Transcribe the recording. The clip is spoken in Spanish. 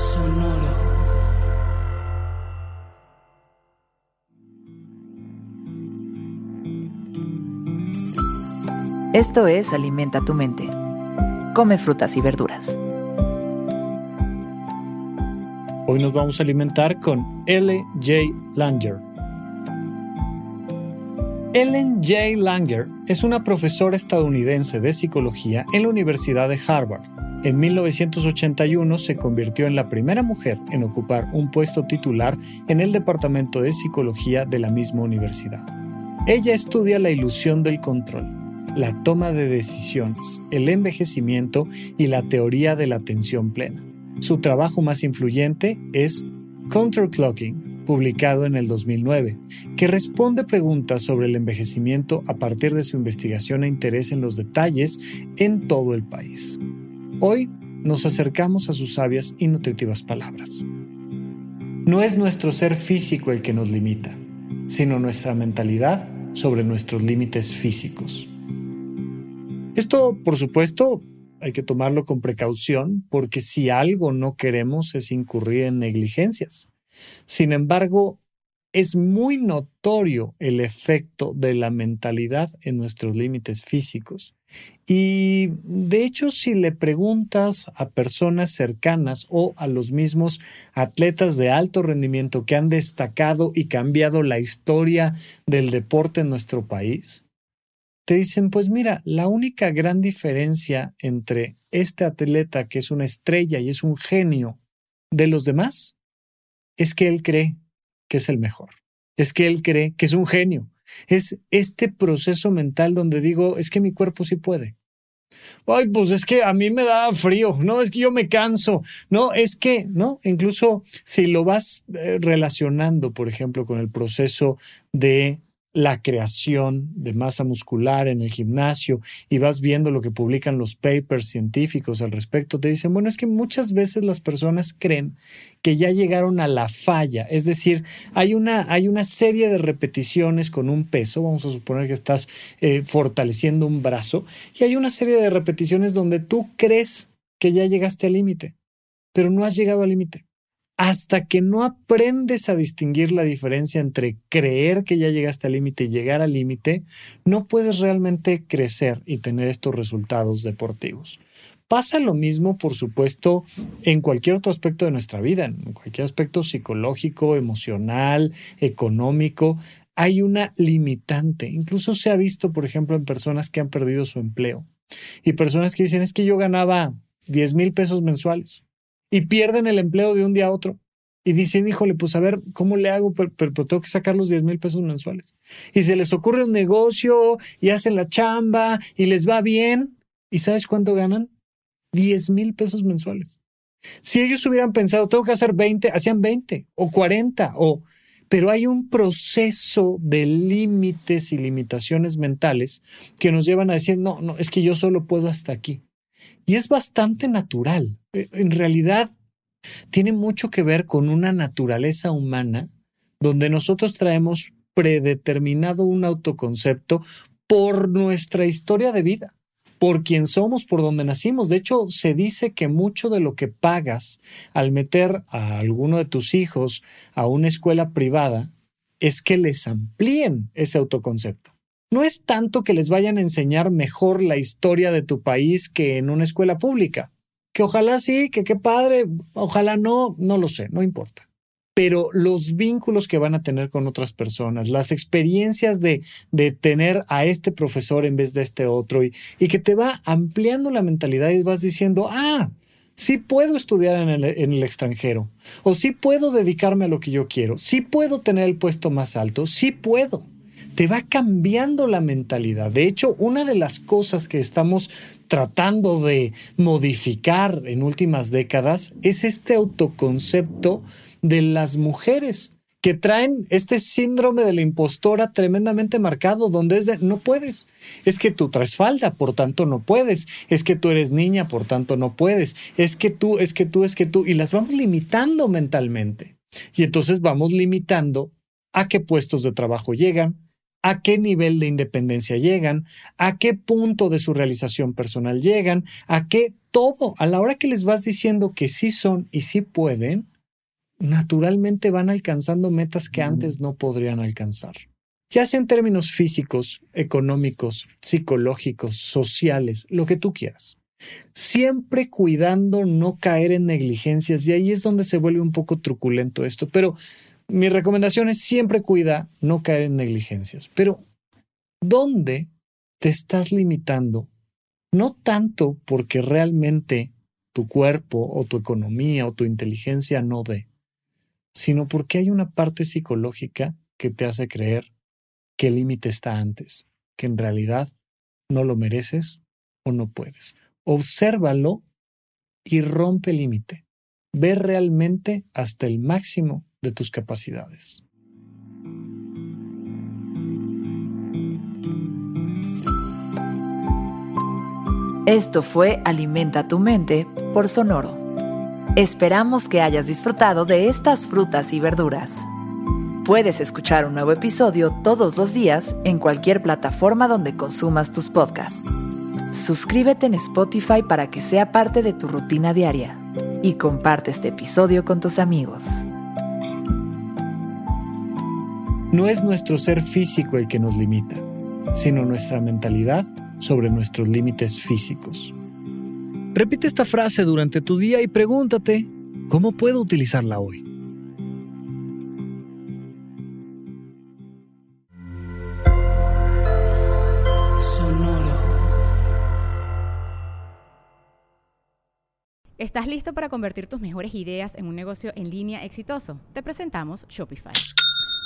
Sonoro. Esto es Alimenta tu mente. Come frutas y verduras. Hoy nos vamos a alimentar con Ellen J. Langer. Ellen J. Langer es una profesora estadounidense de psicología en la Universidad de Harvard. En 1981 se convirtió en la primera mujer en ocupar un puesto titular en el Departamento de Psicología de la misma universidad. Ella estudia la ilusión del control, la toma de decisiones, el envejecimiento y la teoría de la atención plena. Su trabajo más influyente es Counterclocking, publicado en el 2009, que responde preguntas sobre el envejecimiento a partir de su investigación e interés en los detalles en todo el país. Hoy nos acercamos a sus sabias y nutritivas palabras. No es nuestro ser físico el que nos limita, sino nuestra mentalidad sobre nuestros límites físicos. Esto, por supuesto, hay que tomarlo con precaución porque si algo no queremos es incurrir en negligencias. Sin embargo, es muy notorio el efecto de la mentalidad en nuestros límites físicos. Y de hecho, si le preguntas a personas cercanas o a los mismos atletas de alto rendimiento que han destacado y cambiado la historia del deporte en nuestro país, te dicen, pues mira, la única gran diferencia entre este atleta que es una estrella y es un genio de los demás es que él cree que es el mejor, es que él cree que es un genio. Es este proceso mental donde digo, es que mi cuerpo sí puede. Ay, pues es que a mí me da frío, no, es que yo me canso, no, es que, ¿no? Incluso si lo vas eh, relacionando, por ejemplo, con el proceso de la creación de masa muscular en el gimnasio y vas viendo lo que publican los papers científicos al respecto, te dicen, bueno, es que muchas veces las personas creen que ya llegaron a la falla, es decir, hay una, hay una serie de repeticiones con un peso, vamos a suponer que estás eh, fortaleciendo un brazo, y hay una serie de repeticiones donde tú crees que ya llegaste al límite, pero no has llegado al límite hasta que no aprendes a distinguir la diferencia entre creer que ya llegaste al límite y llegar al límite, no puedes realmente crecer y tener estos resultados deportivos. Pasa lo mismo, por supuesto, en cualquier otro aspecto de nuestra vida, en cualquier aspecto psicológico, emocional, económico. Hay una limitante. Incluso se ha visto, por ejemplo, en personas que han perdido su empleo y personas que dicen es que yo ganaba 10 mil pesos mensuales y pierden el empleo de un día a otro. Y dicen, híjole, pues a ver, ¿cómo le hago? Pero, tengo que sacar los 10 mil pesos mensuales. Y se les ocurre un negocio y hacen la chamba y les va bien. ¿Y sabes cuánto ganan? 10 mil pesos mensuales. Si ellos hubieran pensado, tengo que hacer 20, hacían 20 o 40 o... Pero hay un proceso de límites y limitaciones mentales que nos llevan a decir, no, no, es que yo solo puedo hasta aquí. Y es bastante natural. Eh, en realidad, tiene mucho que ver con una naturaleza humana donde nosotros traemos predeterminado un autoconcepto por nuestra historia de vida, por quien somos, por donde nacimos. De hecho, se dice que mucho de lo que pagas al meter a alguno de tus hijos a una escuela privada es que les amplíen ese autoconcepto no es tanto que les vayan a enseñar mejor la historia de tu país que en una escuela pública. Que ojalá sí, que qué padre, ojalá no, no lo sé, no importa. Pero los vínculos que van a tener con otras personas, las experiencias de, de tener a este profesor en vez de este otro y, y que te va ampliando la mentalidad y vas diciendo, ah, sí puedo estudiar en el, en el, extranjero, o sí puedo dedicarme a lo que yo quiero, sí puedo tener el puesto más alto, sí puedo te va cambiando la mentalidad. De hecho, una de las cosas que estamos tratando de modificar en últimas décadas es este autoconcepto de las mujeres que traen este síndrome de la impostora tremendamente marcado, donde es de no puedes. Es que tú traes falda, por tanto no puedes. Es que tú eres niña, por tanto no puedes. Es que tú, es que tú, es que tú. Y las vamos limitando mentalmente. Y entonces vamos limitando a qué puestos de trabajo llegan, a qué nivel de independencia llegan, a qué punto de su realización personal llegan, a qué todo. A la hora que les vas diciendo que sí son y sí pueden, naturalmente van alcanzando metas que antes no podrían alcanzar. Ya sea en términos físicos, económicos, psicológicos, sociales, lo que tú quieras. Siempre cuidando no caer en negligencias y ahí es donde se vuelve un poco truculento esto. Pero mi recomendación es siempre cuida no caer en negligencias. Pero, ¿dónde te estás limitando? No tanto porque realmente tu cuerpo o tu economía o tu inteligencia no dé, sino porque hay una parte psicológica que te hace creer que el límite está antes, que en realidad no lo mereces o no puedes. Obsérvalo y rompe el límite. Ve realmente hasta el máximo de tus capacidades. Esto fue Alimenta tu mente por Sonoro. Esperamos que hayas disfrutado de estas frutas y verduras. Puedes escuchar un nuevo episodio todos los días en cualquier plataforma donde consumas tus podcasts. Suscríbete en Spotify para que sea parte de tu rutina diaria y comparte este episodio con tus amigos. No es nuestro ser físico el que nos limita, sino nuestra mentalidad sobre nuestros límites físicos. Repite esta frase durante tu día y pregúntate, ¿cómo puedo utilizarla hoy? Sonoro. ¿Estás listo para convertir tus mejores ideas en un negocio en línea exitoso? Te presentamos Shopify.